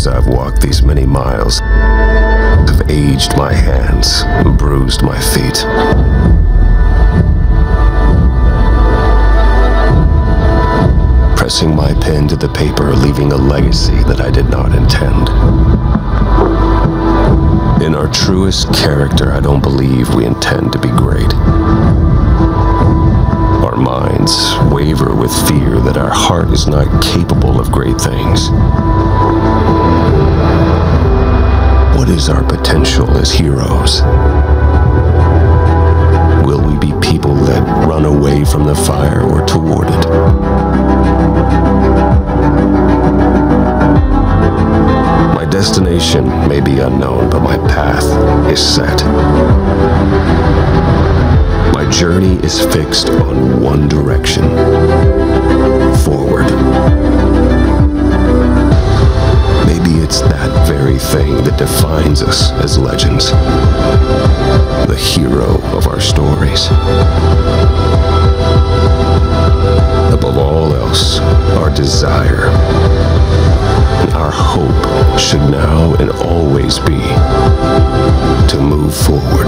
years I've walked these many miles have aged my hands, bruised my feet. Pressing my pen to the paper, leaving a legacy that I did not intend. In our truest character, I don't believe we intend to be great. Our minds waver with fear that our heart is not capable of great things. Is our potential as heroes? Will we be people that run away from the fire or toward it? My destination may be unknown, but my path is set. My journey is fixed on one direction very thing that defines us as legends, the hero of our stories. Above all else, our desire, our hope should now and always be to move forward.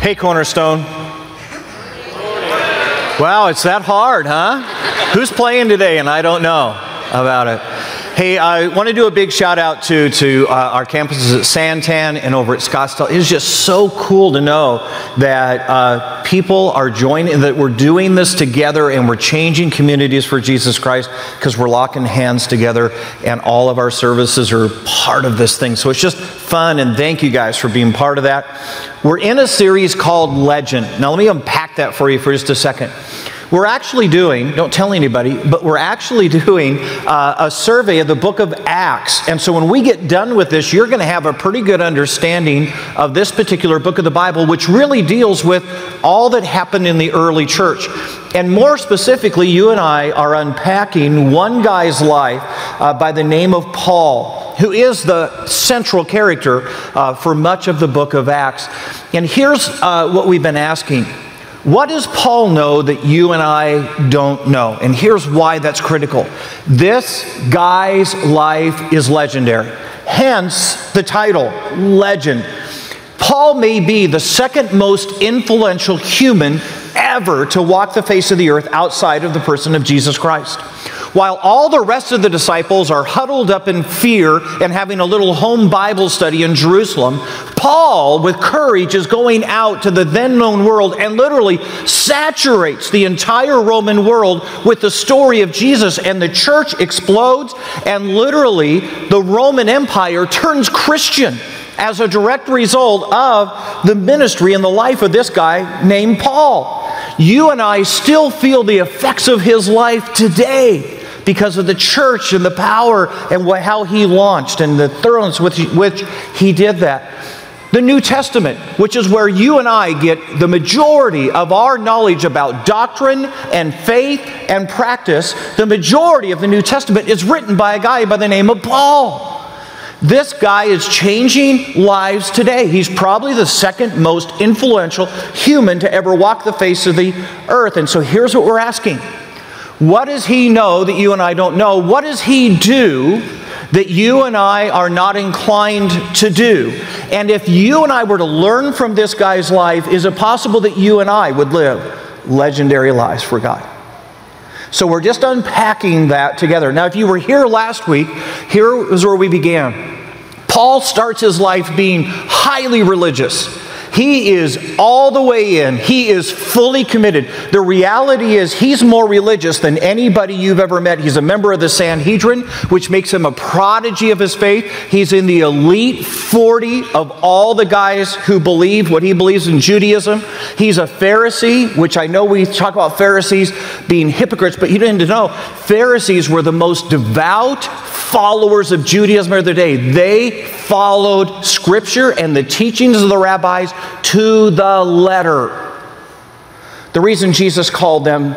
Hey, Cornerstone. Wow, it's that hard, huh? Who's playing today and I don't know about it? Hey, I want to do a big shout out to, to uh, our campuses at Santan and over at Scottsdale. It's just so cool to know that uh, people are joining, that we're doing this together and we're changing communities for Jesus Christ because we're locking hands together and all of our services are part of this thing. So it's just fun and thank you guys for being part of that. We're in a series called Legend. Now, let me unpack that for you for just a second. We're actually doing, don't tell anybody, but we're actually doing uh, a survey of the book of Acts. And so when we get done with this, you're going to have a pretty good understanding of this particular book of the Bible, which really deals with all that happened in the early church. And more specifically, you and I are unpacking one guy's life uh, by the name of Paul, who is the central character uh, for much of the book of Acts. And here's uh, what we've been asking. What does Paul know that you and I don't know? And here's why that's critical. This guy's life is legendary. Hence the title, Legend. Paul may be the second most influential human ever to walk the face of the earth outside of the person of Jesus Christ. While all the rest of the disciples are huddled up in fear and having a little home Bible study in Jerusalem, Paul, with courage, is going out to the then known world and literally saturates the entire Roman world with the story of Jesus. And the church explodes, and literally the Roman Empire turns Christian as a direct result of the ministry and the life of this guy named Paul. You and I still feel the effects of his life today because of the church and the power and what, how he launched and the thoroughness with which he did that. The New Testament, which is where you and I get the majority of our knowledge about doctrine and faith and practice, the majority of the New Testament is written by a guy by the name of Paul. This guy is changing lives today. He's probably the second most influential human to ever walk the face of the earth. And so here's what we're asking What does he know that you and I don't know? What does he do that you and I are not inclined to do? And if you and I were to learn from this guy's life, is it possible that you and I would live legendary lives for God? So we're just unpacking that together. Now, if you were here last week, here is where we began. Paul starts his life being highly religious. He is all the way in. He is fully committed. The reality is, he's more religious than anybody you've ever met. He's a member of the Sanhedrin, which makes him a prodigy of his faith. He's in the elite 40 of all the guys who believe what he believes in Judaism. He's a Pharisee, which I know we talk about Pharisees being hypocrites, but you didn't know Pharisees were the most devout followers of Judaism of their day. They followed Scripture and the teachings of the rabbis to the letter. The reason Jesus called them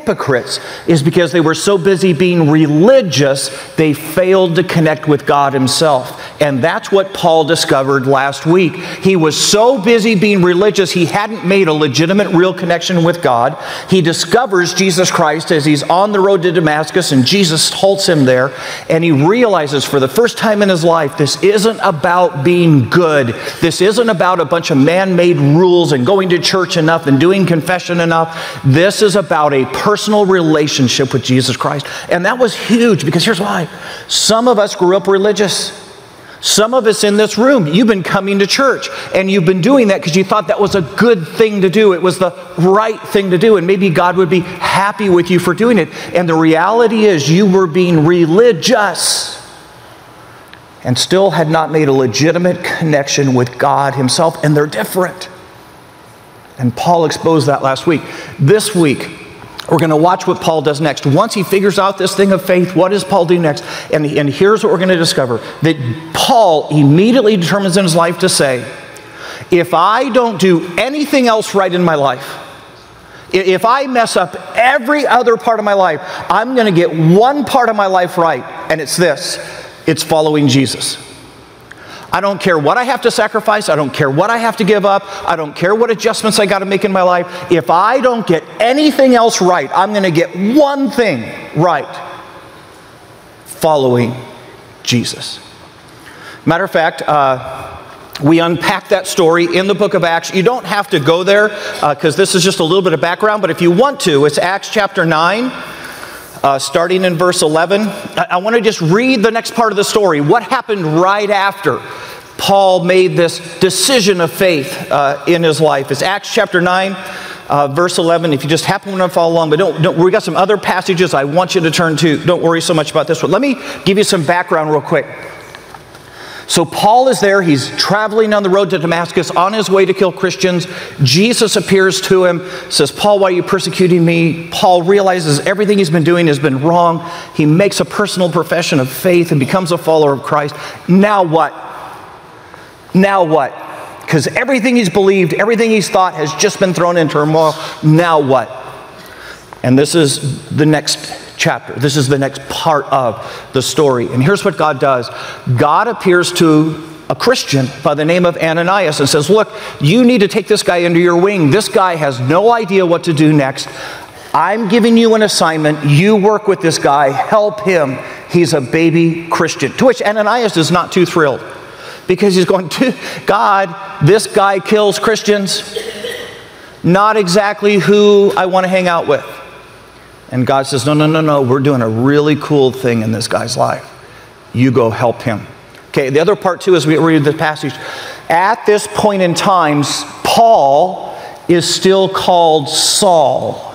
hypocrites is because they were so busy being religious, they failed to connect with God Himself. And that's what Paul discovered last week. He was so busy being religious, he hadn't made a legitimate, real connection with God. He discovers Jesus Christ as he's on the road to Damascus, and Jesus halts him there, and he realizes for the first time in his life this isn't about being good. This isn't about a bunch of man made rules and going to church enough and doing confession enough. This is about a personal relationship with Jesus Christ. And that was huge because here's why some of us grew up religious. Some of us in this room, you've been coming to church and you've been doing that because you thought that was a good thing to do. It was the right thing to do, and maybe God would be happy with you for doing it. And the reality is, you were being religious and still had not made a legitimate connection with God Himself, and they're different. And Paul exposed that last week. This week, we're going to watch what Paul does next. Once he figures out this thing of faith, what does Paul do next? And, and here's what we're going to discover that Paul immediately determines in his life to say, if I don't do anything else right in my life, if I mess up every other part of my life, I'm going to get one part of my life right, and it's this it's following Jesus. I don't care what I have to sacrifice. I don't care what I have to give up. I don't care what adjustments I got to make in my life. If I don't get anything else right, I'm going to get one thing right following Jesus. Matter of fact, uh, we unpack that story in the book of Acts. You don't have to go there because uh, this is just a little bit of background, but if you want to, it's Acts chapter 9. Uh, starting in verse 11. I, I want to just read the next part of the story. What happened right after Paul made this decision of faith uh, in his life? It's Acts chapter 9. Uh, verse 11, if you just happen to follow along, but don't, don't, we got some other passages I want you to turn to. Don't worry so much about this one. Let me give you some background real quick. So Paul is there. He's traveling on the road to Damascus on his way to kill Christians. Jesus appears to him, says, Paul, why are you persecuting me? Paul realizes everything he's been doing has been wrong. He makes a personal profession of faith and becomes a follower of Christ. Now what? Now what? Because everything he's believed, everything he's thought has just been thrown in turmoil. Now what? And this is the next chapter. This is the next part of the story. And here's what God does God appears to a Christian by the name of Ananias and says, Look, you need to take this guy under your wing. This guy has no idea what to do next. I'm giving you an assignment. You work with this guy, help him. He's a baby Christian. To which Ananias is not too thrilled because he's going, to, God, this guy kills Christians. Not exactly who I want to hang out with. And God says, No, no, no, no, we're doing a really cool thing in this guy's life. You go help him. Okay, the other part too is we read the passage. At this point in time, Paul is still called Saul.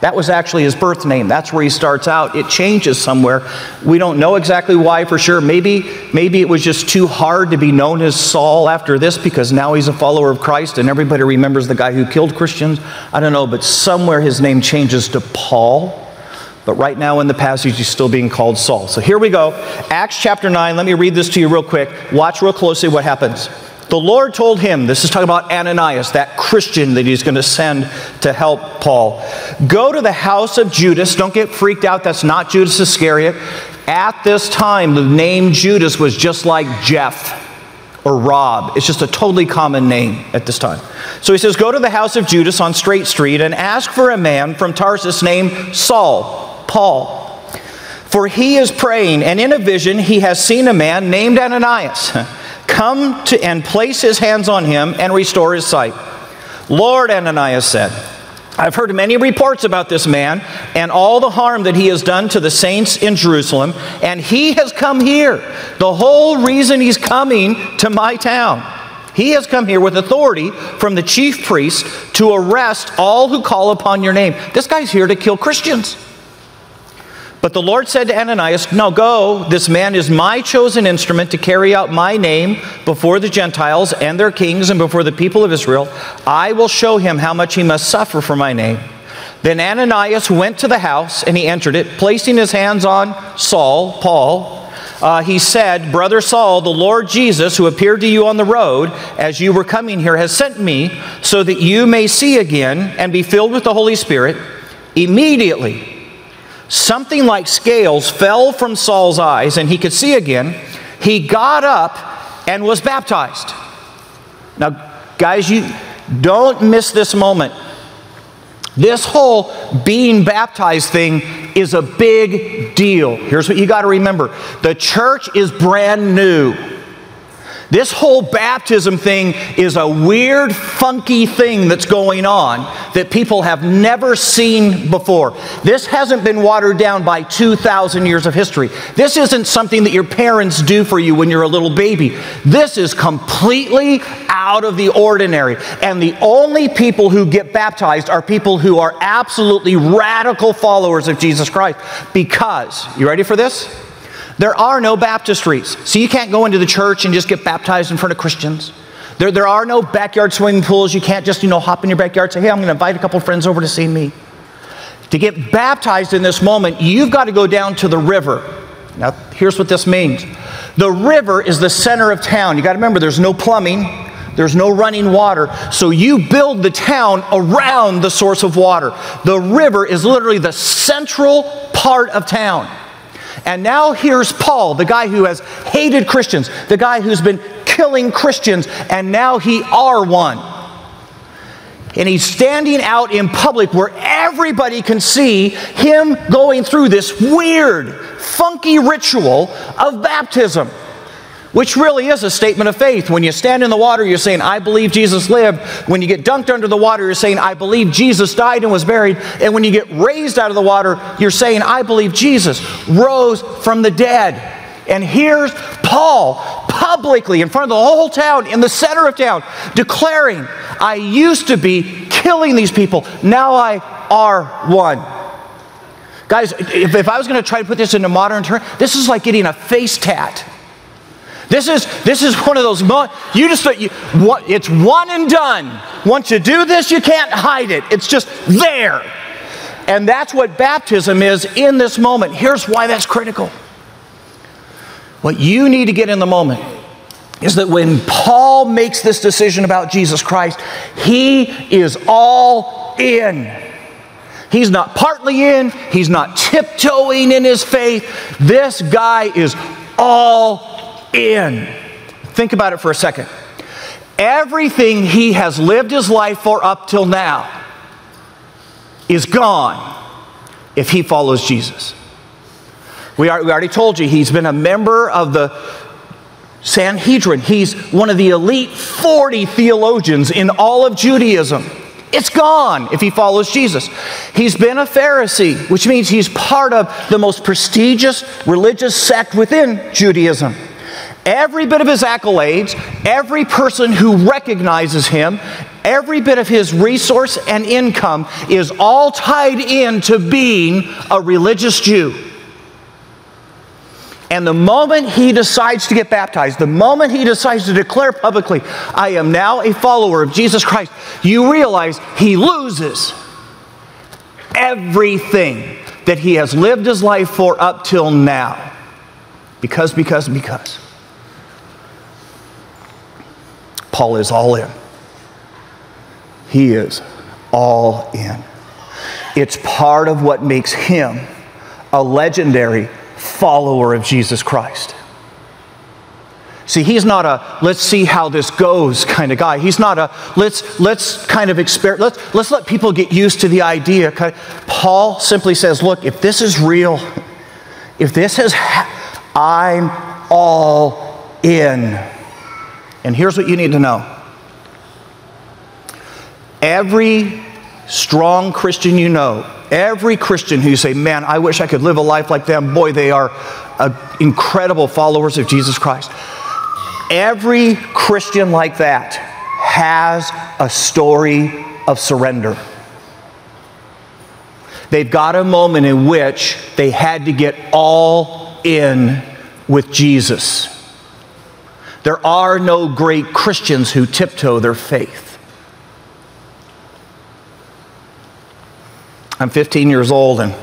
That was actually his birth name. That's where he starts out. It changes somewhere. We don't know exactly why for sure. Maybe, maybe it was just too hard to be known as Saul after this because now he's a follower of Christ and everybody remembers the guy who killed Christians. I don't know, but somewhere his name changes to Paul. But right now in the passage, he's still being called Saul. So here we go. Acts chapter 9. Let me read this to you real quick. Watch real closely what happens. The Lord told him, this is talking about Ananias, that Christian that he's going to send to help Paul. Go to the house of Judas. Don't get freaked out. That's not Judas Iscariot. At this time, the name Judas was just like Jeff or Rob. It's just a totally common name at this time. So he says, Go to the house of Judas on Straight Street and ask for a man from Tarsus named Saul, Paul. For he is praying, and in a vision he has seen a man named Ananias come to and place his hands on him and restore his sight. Lord, Ananias said, I've heard many reports about this man and all the harm that he has done to the saints in Jerusalem, and he has come here. The whole reason he's coming to my town. He has come here with authority from the chief priest to arrest all who call upon your name. This guy's here to kill Christians. But the Lord said to Ananias, No, go. This man is my chosen instrument to carry out my name before the Gentiles and their kings and before the people of Israel. I will show him how much he must suffer for my name. Then Ananias went to the house and he entered it, placing his hands on Saul, Paul. Uh, he said, Brother Saul, the Lord Jesus, who appeared to you on the road as you were coming here, has sent me so that you may see again and be filled with the Holy Spirit. Immediately, something like scales fell from Saul's eyes and he could see again. He got up and was baptized. Now, guys, you don't miss this moment. This whole being baptized thing is a big deal. Here's what you got to remember the church is brand new. This whole baptism thing is a weird, funky thing that's going on that people have never seen before. This hasn't been watered down by 2,000 years of history. This isn't something that your parents do for you when you're a little baby. This is completely out of the ordinary. And the only people who get baptized are people who are absolutely radical followers of Jesus Christ. Because, you ready for this? There are no baptistries. So you can't go into the church and just get baptized in front of Christians. There, there are no backyard swimming pools. You can't just, you know, hop in your backyard and say, hey, I'm going to invite a couple friends over to see me. To get baptized in this moment, you've got to go down to the river. Now, here's what this means the river is the center of town. You got to remember, there's no plumbing, there's no running water. So you build the town around the source of water. The river is literally the central part of town. And now here's Paul, the guy who has hated Christians, the guy who's been killing Christians, and now he are one. And he's standing out in public where everybody can see him going through this weird, funky ritual of baptism which really is a statement of faith. When you stand in the water, you're saying, I believe Jesus lived. When you get dunked under the water, you're saying, I believe Jesus died and was buried. And when you get raised out of the water, you're saying, I believe Jesus rose from the dead. And here's Paul publicly in front of the whole town, in the center of town, declaring, I used to be killing these people, now I are one. Guys, if, if I was going to try to put this into modern terms, this is like getting a face tat. This is, this is one of those moments, you just, you, what, it's one and done. Once you do this, you can't hide it. It's just there. And that's what baptism is in this moment. Here's why that's critical. What you need to get in the moment is that when Paul makes this decision about Jesus Christ, he is all in. He's not partly in, he's not tiptoeing in his faith. This guy is all in. Think about it for a second. Everything he has lived his life for up till now is gone if he follows Jesus. We, are, we already told you he's been a member of the Sanhedrin. He's one of the elite 40 theologians in all of Judaism. It's gone if he follows Jesus. He's been a Pharisee, which means he's part of the most prestigious religious sect within Judaism. Every bit of his accolades, every person who recognizes him, every bit of his resource and income is all tied into being a religious Jew. And the moment he decides to get baptized, the moment he decides to declare publicly, I am now a follower of Jesus Christ, you realize he loses everything that he has lived his life for up till now. Because, because, because. Paul is all in. He is all in. It's part of what makes him a legendary follower of Jesus Christ. See, he's not a let's see how this goes kind of guy. He's not a let's let's kind of experiment. Let's let's let people get used to the idea. Paul simply says, "Look, if this is real, if this is, ha- I'm all in." And here's what you need to know every strong Christian you know, every Christian who you say, Man, I wish I could live a life like them, boy, they are uh, incredible followers of Jesus Christ. Every Christian like that has a story of surrender. They've got a moment in which they had to get all in with Jesus. There are no great Christians who tiptoe their faith. I'm 15 years old and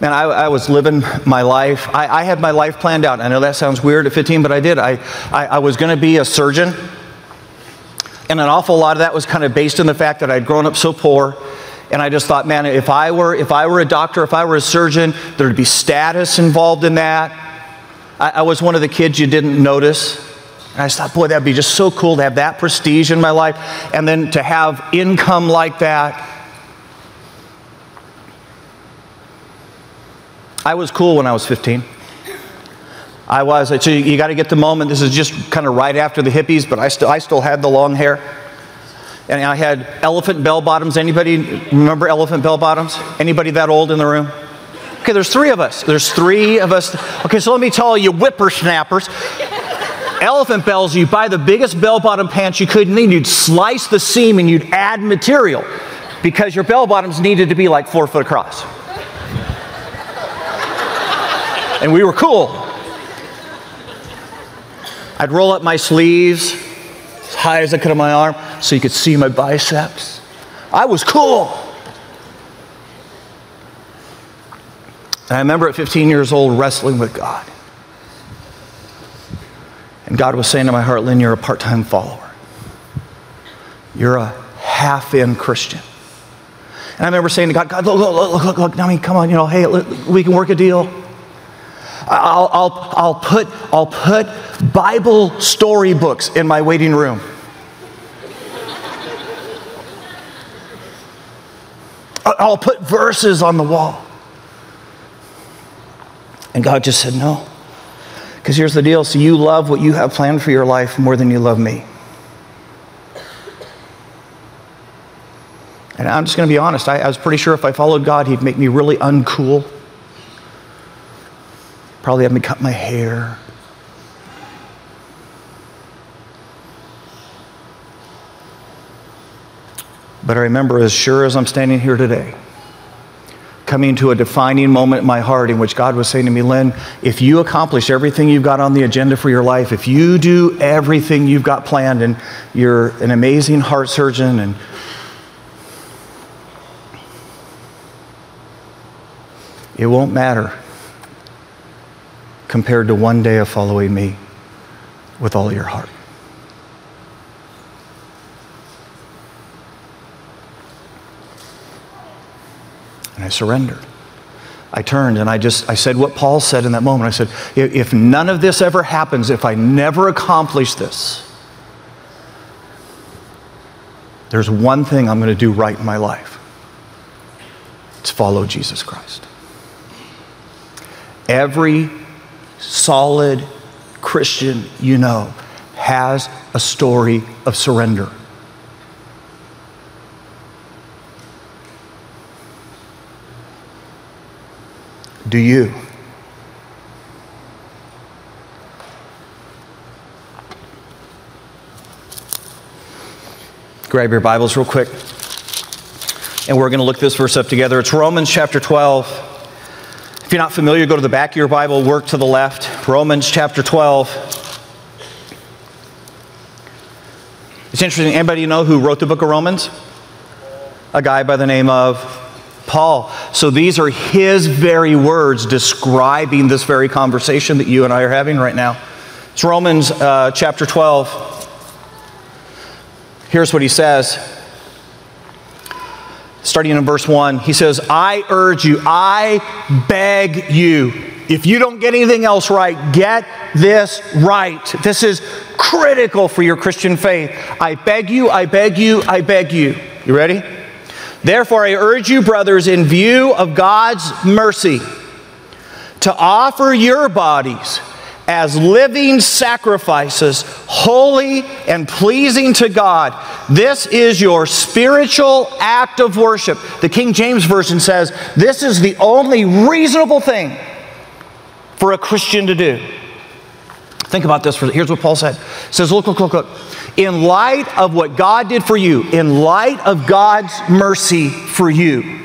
man, I, I, was living my life. I, I, had my life planned out. I know that sounds weird at 15, but I did. I, I, I was going to be a surgeon. And an awful lot of that was kind of based on the fact that I'd grown up so poor. And I just thought, man, if I were, if I were a doctor, if I were a surgeon, there'd be status involved in that. I, I was one of the kids you didn't notice. And I thought, boy, that'd be just so cool to have that prestige in my life and then to have income like that. I was cool when I was 15. I was. So you, you got to get the moment. This is just kind of right after the hippies, but I still, I still had the long hair. And I had elephant bell bottoms. Anybody remember elephant bell bottoms? Anybody that old in the room? Okay, there's three of us. There's three of us. Okay, so let me tell you, whippersnappers. elephant bells, you buy the biggest bell bottom pants you could, and then you'd slice the seam and you'd add material because your bell bottoms needed to be like four foot across. and we were cool. I'd roll up my sleeves as high as I could on my arm so you could see my biceps. I was cool. And I remember at 15 years old wrestling with God. And God was saying to my heart, Lynn, you're a part time follower. You're a half in Christian. And I remember saying to God, God, look, look, look, look, look, I mean, come on, you know, hey, we can work a deal. I'll, I'll, I'll, put, I'll put Bible storybooks in my waiting room. I'll put verses on the wall. And God just said, No. Because here's the deal so you love what you have planned for your life more than you love me. And I'm just going to be honest, I, I was pretty sure if I followed God, He'd make me really uncool probably have me cut my hair. But I remember, as sure as I'm standing here today, coming to a defining moment in my heart in which God was saying to me, Lynn, if you accomplish everything you've got on the agenda for your life, if you do everything you've got planned, and you're an amazing heart surgeon, and it won't matter compared to one day of following me with all your heart. And I surrendered. I turned and I just I said what Paul said in that moment. I said, if none of this ever happens, if I never accomplish this, there's one thing I'm going to do right in my life. It's follow Jesus Christ. Every solid Christian you know has a story of surrender. Do you? Grab your Bibles real quick. And we're going to look this verse up together. It's Romans chapter 12 If you're not familiar, go to the back of your Bible, work to the left. Romans chapter 12. It's interesting. Anybody know who wrote the book of Romans? A guy by the name of Paul. So these are his very words describing this very conversation that you and I are having right now. It's Romans uh, chapter 12. Here's what he says starting in verse 1, he says, I urge you, I beg you, if you don't get anything else right, get this right. This is critical for your Christian faith. I beg you, I beg you, I beg you. You ready? Therefore, I urge you, brothers, in view of God's mercy, to offer your bodies as living sacrifices, holy and pleasing to God. This is your spiritual act of worship. The King James Version says this is the only reasonable thing for a Christian to do. Think about this. Here's what Paul said. He says, look, look, look, look. In light of what God did for you, in light of God's mercy for you,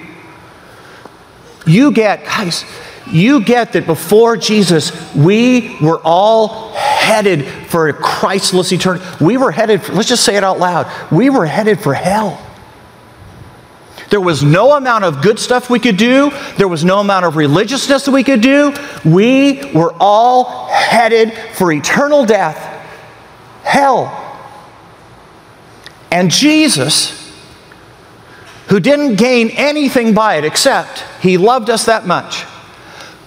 you get, guys, you get that before Jesus, we were all headed for a Christless eternity. We were headed, for, let's just say it out loud, we were headed for hell. There was no amount of good stuff we could do. There was no amount of religiousness we could do. We were all headed for eternal death, hell. And Jesus, who didn't gain anything by it except he loved us that much,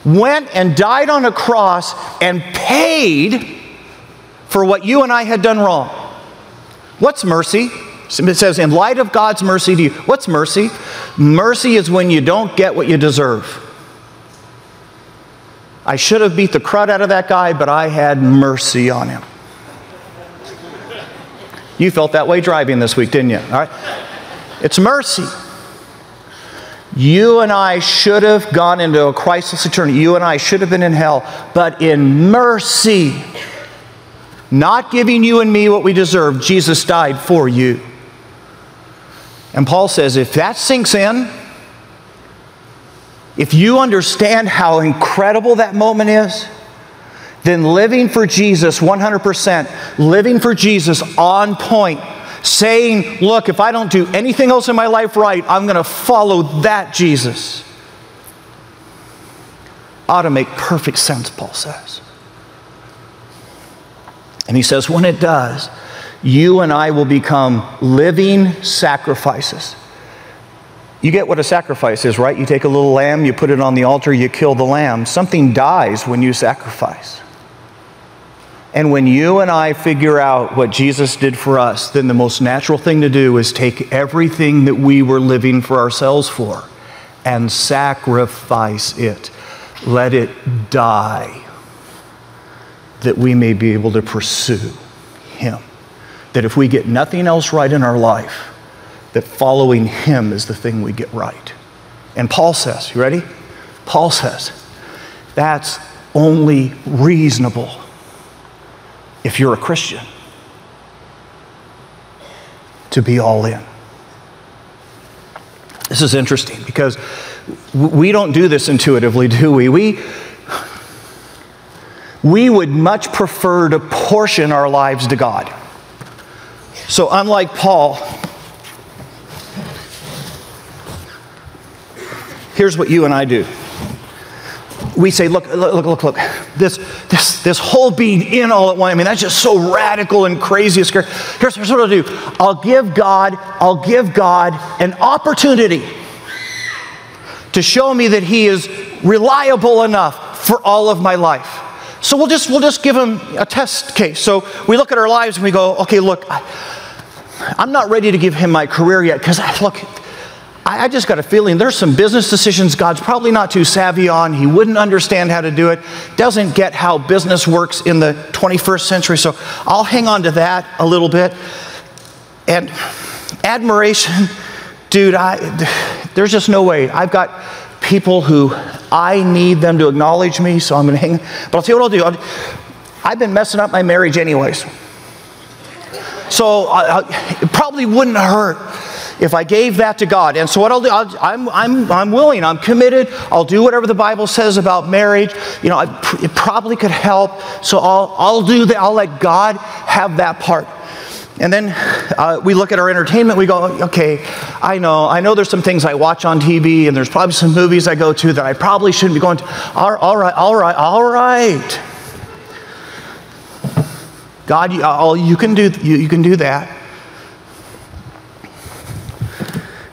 went and died on a cross and paid for what you and I had done wrong. What's mercy? It says, in light of God's mercy to you. What's mercy? Mercy is when you don't get what you deserve. I should have beat the crud out of that guy, but I had mercy on him. You felt that way driving this week, didn't you? All right. It's mercy. You and I should have gone into a Christless eternity. You and I should have been in hell. But in mercy, not giving you and me what we deserve, Jesus died for you. And Paul says if that sinks in, if you understand how incredible that moment is, then living for Jesus 100%, living for Jesus on point, saying, Look, if I don't do anything else in my life right, I'm going to follow that Jesus, ought to make perfect sense, Paul says. And he says, When it does, you and I will become living sacrifices. You get what a sacrifice is, right? You take a little lamb, you put it on the altar, you kill the lamb. Something dies when you sacrifice. And when you and I figure out what Jesus did for us, then the most natural thing to do is take everything that we were living for ourselves for and sacrifice it. Let it die that we may be able to pursue Him that if we get nothing else right in our life, that following Him is the thing we get right. And Paul says, you ready? Paul says, that's only reasonable if you're a Christian to be all in. This is interesting because we don't do this intuitively, do we? We, we would much prefer to portion our lives to God. So, unlike Paul, here's what you and I do. We say, look, look, look, look, this, this, this whole being in all at once, I mean, that's just so radical and crazy and scary. Here's, here's what I'll do I'll give God, I'll give God an opportunity to show me that He is reliable enough for all of my life. So we'll just, we'll just give him a test case. So we look at our lives and we go, okay, look, I, I'm not ready to give him my career yet because, ah, look, I, I just got a feeling there's some business decisions God's probably not too savvy on. He wouldn't understand how to do it, doesn't get how business works in the 21st century. So I'll hang on to that a little bit. And admiration, dude, I, there's just no way. I've got people who I need them to acknowledge me, so I'm going to hang. But I'll tell you what I'll do. I'll, I've been messing up my marriage anyways. So I, I, it probably wouldn't hurt if I gave that to God. And so what I'll do, i am I'm, I'm, I'm willing, I'm committed. I'll do whatever the Bible says about marriage. You know, I, it probably could help. So I'll, I'll do that. I'll let God have that part. And then uh, we look at our entertainment, we go, okay, I know, I know there's some things I watch on TV, and there's probably some movies I go to that I probably shouldn't be going to. All, all right, all right, all right. God, you, all, you, can do, you, you can do that.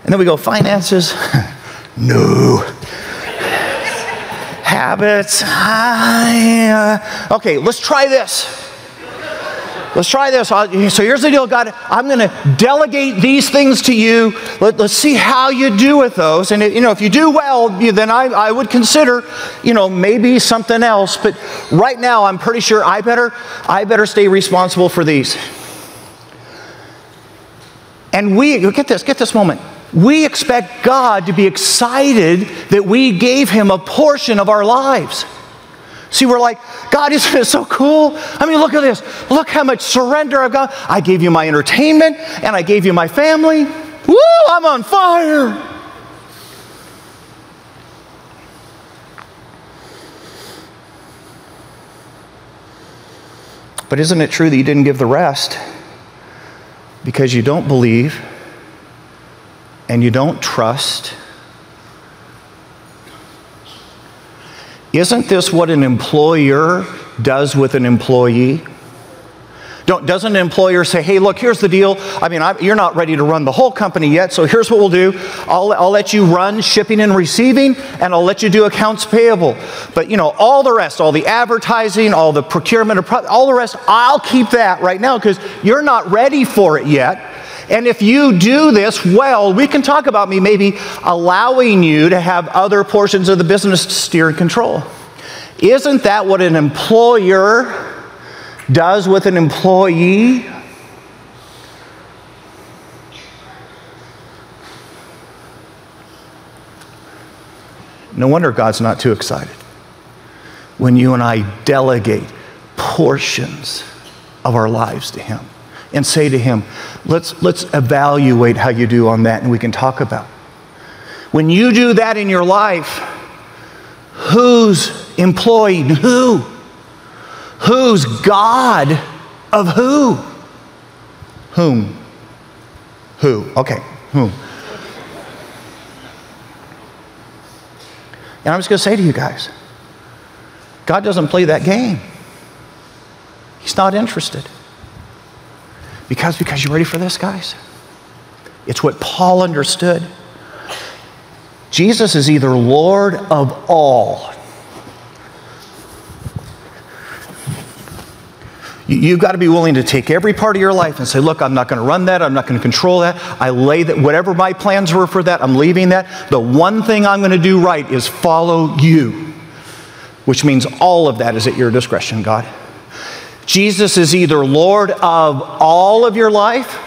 And then we go, finances? no. Habits? I, uh, okay, let's try this. Let's try this. So here's the deal, God. I'm going to delegate these things to you. Let, us see how you do with those. And you know, if you do well, then I, I would consider, you know, maybe something else. But right now, I'm pretty sure I better, I better stay responsible for these. And we get this, get this moment. We expect God to be excited that we gave Him a portion of our lives. See, we're like, God, isn't it so cool? I mean, look at this. Look how much surrender I've got. I gave you my entertainment and I gave you my family. Woo, I'm on fire. But isn't it true that you didn't give the rest because you don't believe and you don't trust? Isn't this what an employer does with an employee? Don't, doesn't an employer say, hey, look, here's the deal. I mean, I, you're not ready to run the whole company yet, so here's what we'll do. I'll, I'll let you run shipping and receiving, and I'll let you do accounts payable. But, you know, all the rest, all the advertising, all the procurement, all the rest, I'll keep that right now because you're not ready for it yet. And if you do this well, we can talk about me maybe allowing you to have other portions of the business to steer and control. Isn't that what an employer does with an employee? No wonder God's not too excited when you and I delegate portions of our lives to Him and say to Him, let's, let's evaluate how you do on that and we can talk about. When you do that in your life, who's employing who? Who's God of who? Whom? Who? Okay, whom? And I'm just going to say to you guys God doesn't play that game. He's not interested. Because, because you ready for this, guys? It's what Paul understood. Jesus is either Lord of all. You've got to be willing to take every part of your life and say, Look, I'm not going to run that. I'm not going to control that. I lay that, whatever my plans were for that, I'm leaving that. The one thing I'm going to do right is follow you, which means all of that is at your discretion, God. Jesus is either Lord of all of your life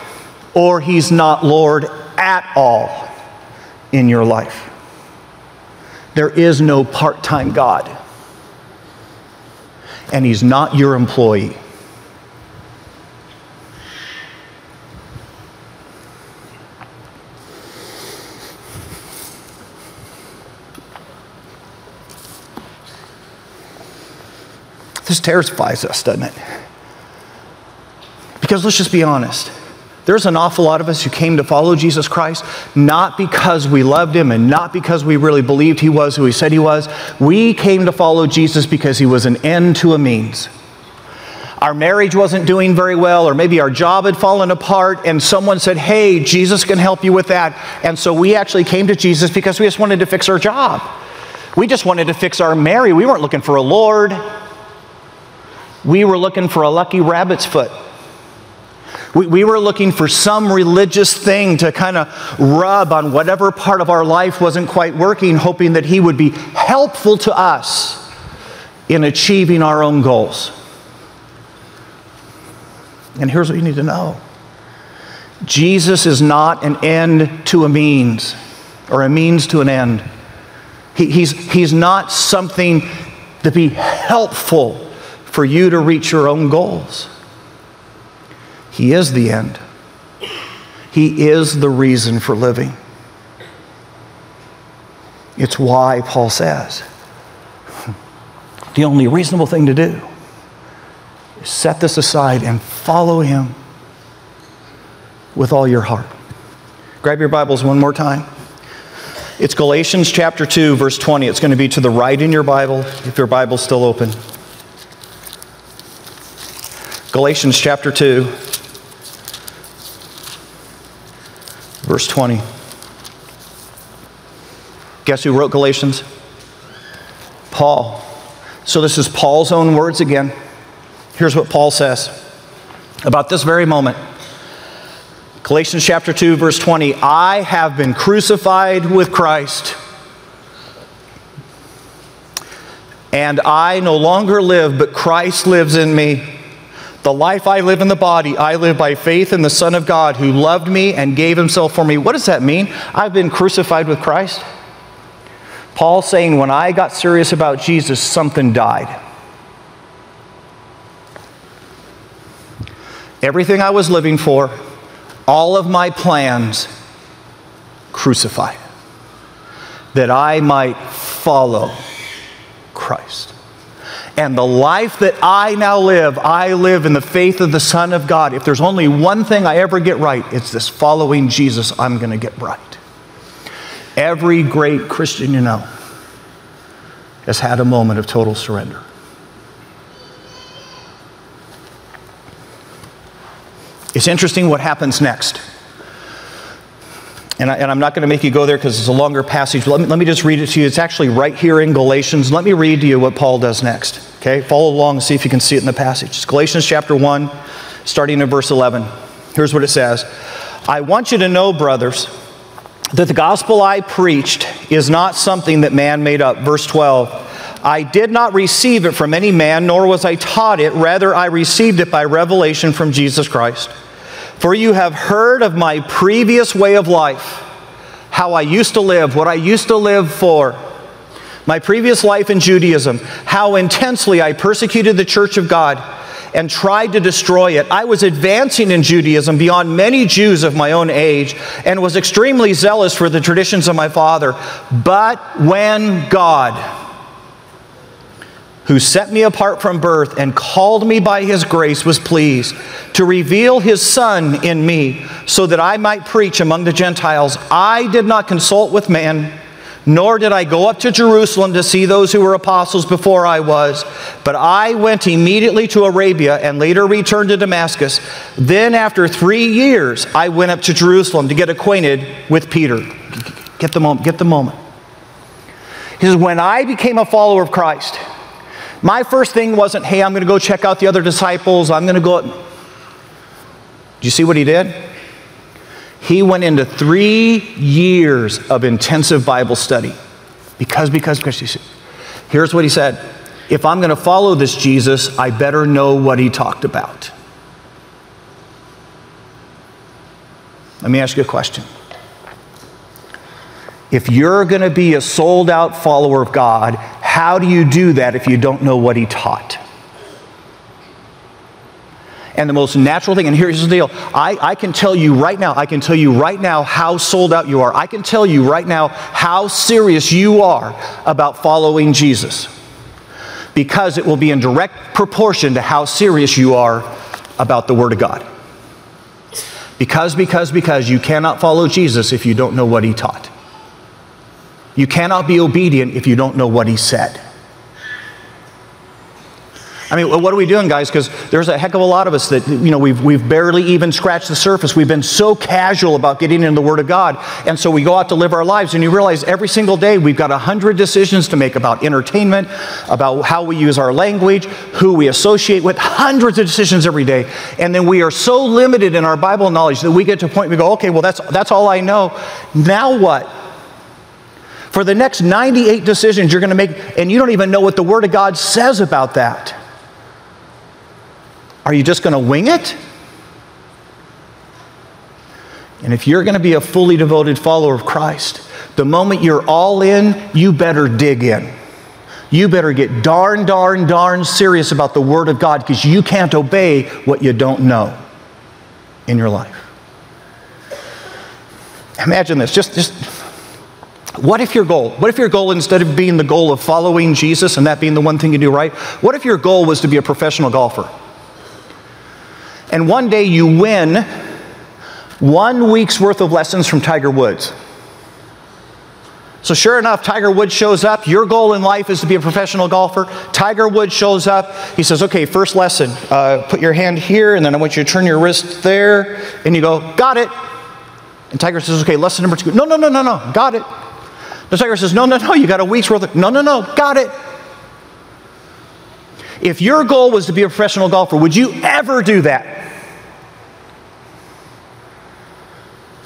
or he's not Lord at all in your life. There is no part time God, and he's not your employee. This terrifies us, doesn't it? Because let's just be honest. There's an awful lot of us who came to follow Jesus Christ not because we loved him and not because we really believed he was who he said he was. We came to follow Jesus because he was an end to a means. Our marriage wasn't doing very well, or maybe our job had fallen apart, and someone said, Hey, Jesus can help you with that. And so we actually came to Jesus because we just wanted to fix our job. We just wanted to fix our marriage. We weren't looking for a Lord. We were looking for a lucky rabbit's foot. We, we were looking for some religious thing to kind of rub on whatever part of our life wasn't quite working, hoping that He would be helpful to us in achieving our own goals. And here's what you need to know Jesus is not an end to a means or a means to an end. He, he's, he's not something to be helpful for you to reach your own goals. He is the end. He is the reason for living. It's why Paul says the only reasonable thing to do is set this aside and follow him with all your heart. Grab your Bibles one more time. It's Galatians chapter 2, verse 20. It's going to be to the right in your Bible if your Bible's still open. Galatians chapter 2, verse 20. Guess who wrote Galatians? Paul. So this is Paul's own words again. Here's what Paul says about this very moment. Galatians chapter 2, verse 20 I have been crucified with Christ, and I no longer live, but Christ lives in me. The life I live in the body, I live by faith in the Son of God who loved me and gave himself for me. What does that mean? I've been crucified with Christ. Paul saying, when I got serious about Jesus, something died. Everything I was living for, all of my plans, crucified, that I might follow Christ. And the life that I now live, I live in the faith of the Son of God. If there's only one thing I ever get right, it's this following Jesus, I'm going to get right. Every great Christian you know has had a moment of total surrender. It's interesting what happens next. And, I, am not going to make you go there because it's a longer passage. Let me, let me just read it to you. It's actually right here in Galatians. Let me read to you what Paul does next. Okay? Follow along and see if you can see it in the passage. It's Galatians chapter 1, starting in verse 11. Here's what it says I want you to know, brothers, that the gospel I preached is not something that man made up. Verse 12. I did not receive it from any man, nor was I taught it. Rather, I received it by revelation from Jesus Christ. For you have heard of my previous way of life, how I used to live, what I used to live for, my previous life in Judaism, how intensely I persecuted the church of God and tried to destroy it. I was advancing in Judaism beyond many Jews of my own age and was extremely zealous for the traditions of my father. But when God, who set me apart from birth and called me by his grace, was pleased to reveal his Son in me so that I might preach among the Gentiles. I did not consult with man, nor did I go up to Jerusalem to see those who were apostles before I was, but I went immediately to Arabia and later returned to Damascus. Then, after three years, I went up to Jerusalem to get acquainted with Peter. Get the moment. Get the moment. He says, When I became a follower of Christ, my first thing wasn't, hey, I'm going to go check out the other disciples. I'm going to go. Do you see what he did? He went into three years of intensive Bible study. Because, because, because, here's what he said If I'm going to follow this Jesus, I better know what he talked about. Let me ask you a question. If you're going to be a sold out follower of God, how do you do that if you don't know what he taught? And the most natural thing, and here's the deal I, I can tell you right now, I can tell you right now how sold out you are. I can tell you right now how serious you are about following Jesus. Because it will be in direct proportion to how serious you are about the Word of God. Because, because, because you cannot follow Jesus if you don't know what He taught. You cannot be obedient if you don't know what he said. I mean, what are we doing, guys? Because there's a heck of a lot of us that, you know, we've, we've barely even scratched the surface. We've been so casual about getting in the Word of God. And so we go out to live our lives, and you realize every single day we've got a hundred decisions to make about entertainment, about how we use our language, who we associate with, hundreds of decisions every day. And then we are so limited in our Bible knowledge that we get to a point we go, okay, well, that's, that's all I know. Now what? For the next 98 decisions you're going to make, and you don't even know what the Word of God says about that. Are you just going to wing it? And if you're going to be a fully devoted follower of Christ, the moment you're all in, you better dig in. You better get darn, darn, darn serious about the Word of God because you can't obey what you don't know in your life. Imagine this. Just, just what if your goal, what if your goal, instead of being the goal of following Jesus and that being the one thing you do right, what if your goal was to be a professional golfer? And one day you win one week's worth of lessons from Tiger Woods. So, sure enough, Tiger Woods shows up. Your goal in life is to be a professional golfer. Tiger Woods shows up. He says, Okay, first lesson uh, put your hand here, and then I want you to turn your wrist there. And you go, Got it. And Tiger says, Okay, lesson number two. No, no, no, no, no. Got it. The tiger says, No, no, no, you got a week's worth of. No, no, no, got it. If your goal was to be a professional golfer, would you ever do that?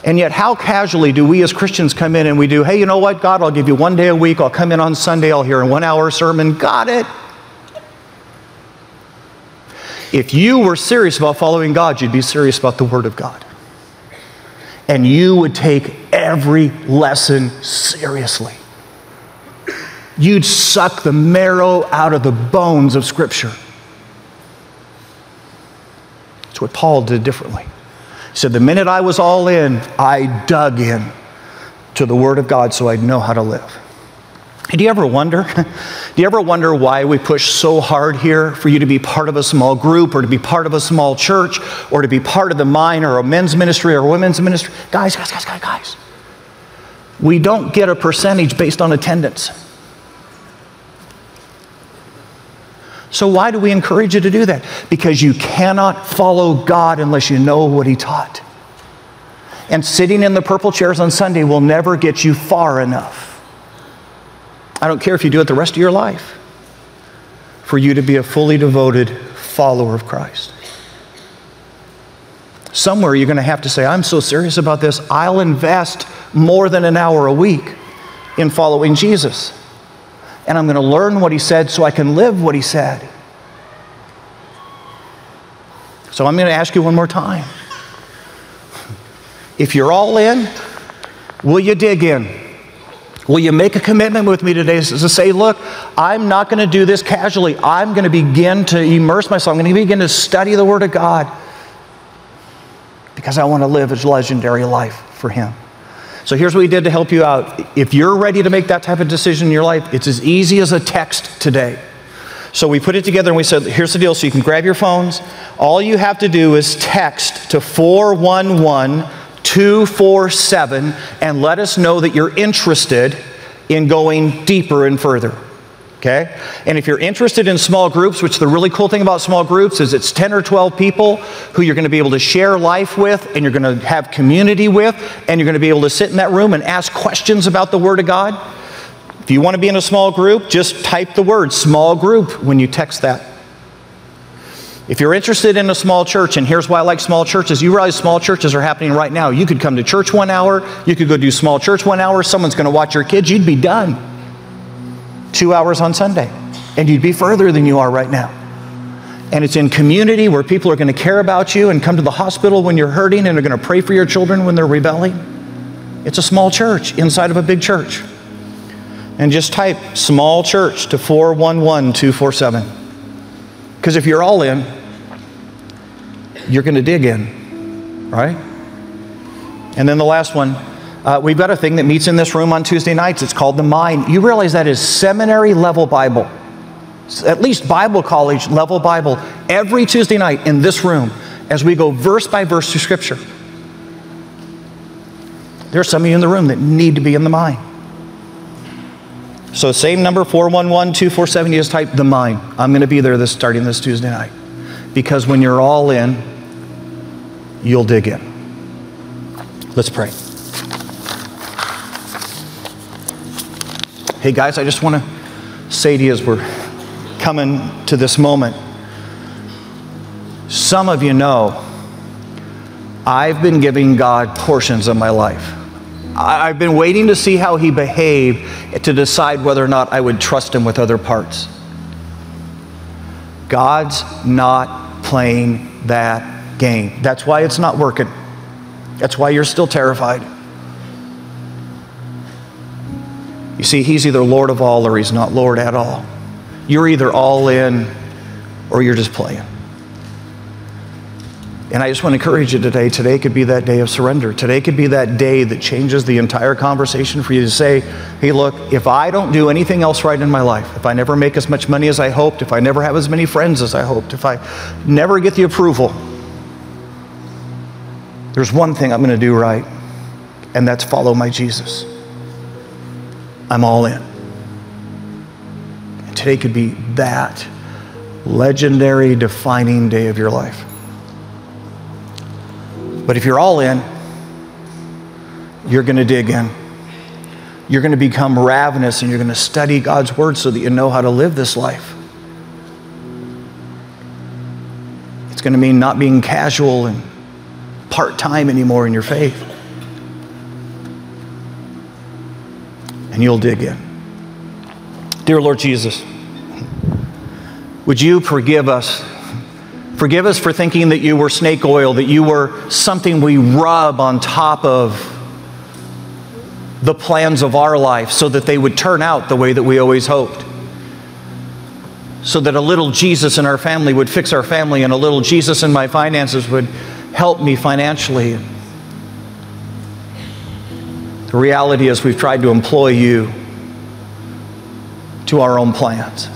And yet, how casually do we as Christians come in and we do, hey, you know what, God, I'll give you one day a week, I'll come in on Sunday, I'll hear a one hour sermon, got it. If you were serious about following God, you'd be serious about the Word of God and you would take every lesson seriously. You'd suck the marrow out of the bones of Scripture. That's what Paul did differently. He said, The minute I was all in, I dug in to the Word of God so I'd know how to live. Do you ever wonder? Do you ever wonder why we push so hard here for you to be part of a small group or to be part of a small church or to be part of the mine or a men's ministry or a women's ministry? Guys, guys, guys, guys, guys. We don't get a percentage based on attendance. So, why do we encourage you to do that? Because you cannot follow God unless you know what He taught. And sitting in the purple chairs on Sunday will never get you far enough. I don't care if you do it the rest of your life for you to be a fully devoted follower of Christ. Somewhere you're going to have to say, I'm so serious about this, I'll invest more than an hour a week in following Jesus. And I'm going to learn what he said so I can live what he said. So I'm going to ask you one more time. If you're all in, will you dig in? Will you make a commitment with me today to say, look, I'm not going to do this casually. I'm going to begin to immerse myself. I'm going to begin to study the Word of God because I want to live a legendary life for Him. So here's what we did to help you out. If you're ready to make that type of decision in your life, it's as easy as a text today. So we put it together and we said, here's the deal. So you can grab your phones. All you have to do is text to 411 247 and let us know that you're interested in going deeper and further. Okay? And if you're interested in small groups, which the really cool thing about small groups is it's 10 or 12 people who you're going to be able to share life with and you're going to have community with and you're going to be able to sit in that room and ask questions about the Word of God. If you want to be in a small group, just type the word small group when you text that if you're interested in a small church, and here's why I like small churches, you realize small churches are happening right now. You could come to church one hour, you could go do small church one hour, someone's going to watch your kids, you'd be done. Two hours on Sunday, and you'd be further than you are right now. And it's in community where people are going to care about you and come to the hospital when you're hurting and are going to pray for your children when they're rebelling. It's a small church inside of a big church. And just type small church to 411 247. Because if you're all in, you're going to dig in, right? And then the last one, uh, we've got a thing that meets in this room on Tuesday nights. It's called the Mind. You realize that is seminary level Bible, at least Bible college level Bible, every Tuesday night in this room as we go verse by verse through Scripture. There are some of you in the room that need to be in the mind. So same number, 411-247, you just type the mine. I'm going to be there this starting this Tuesday night. Because when you're all in, you'll dig in. Let's pray. Hey guys, I just want to say to you as we're coming to this moment, some of you know I've been giving God portions of my life. I've been waiting to see how he behaved to decide whether or not I would trust him with other parts. God's not playing that game. That's why it's not working. That's why you're still terrified. You see, he's either Lord of all or he's not Lord at all. You're either all in or you're just playing. And I just want to encourage you today. Today could be that day of surrender. Today could be that day that changes the entire conversation for you to say, hey, look, if I don't do anything else right in my life, if I never make as much money as I hoped, if I never have as many friends as I hoped, if I never get the approval, there's one thing I'm going to do right, and that's follow my Jesus. I'm all in. And today could be that legendary, defining day of your life. But if you're all in, you're going to dig in. You're going to become ravenous and you're going to study God's word so that you know how to live this life. It's going to mean not being casual and part time anymore in your faith. And you'll dig in. Dear Lord Jesus, would you forgive us Forgive us for thinking that you were snake oil, that you were something we rub on top of the plans of our life so that they would turn out the way that we always hoped. So that a little Jesus in our family would fix our family, and a little Jesus in my finances would help me financially. The reality is, we've tried to employ you to our own plans.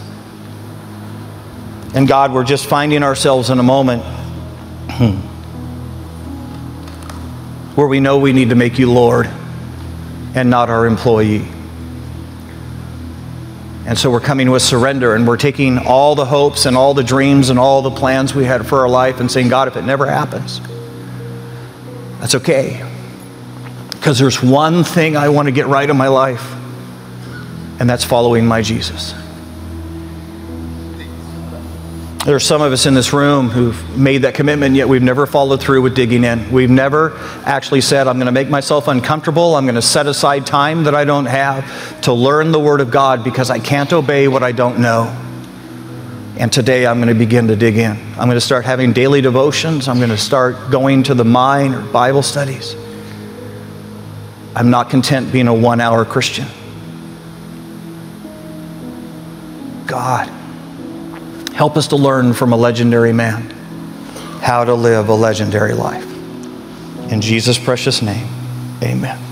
And God, we're just finding ourselves in a moment where we know we need to make you Lord and not our employee. And so we're coming with surrender and we're taking all the hopes and all the dreams and all the plans we had for our life and saying, God, if it never happens, that's okay. Because there's one thing I want to get right in my life, and that's following my Jesus. There are some of us in this room who've made that commitment, yet we've never followed through with digging in. We've never actually said, I'm going to make myself uncomfortable. I'm going to set aside time that I don't have to learn the Word of God because I can't obey what I don't know. And today I'm going to begin to dig in. I'm going to start having daily devotions. I'm going to start going to the mine or Bible studies. I'm not content being a one hour Christian. God Help us to learn from a legendary man how to live a legendary life. In Jesus' precious name, amen.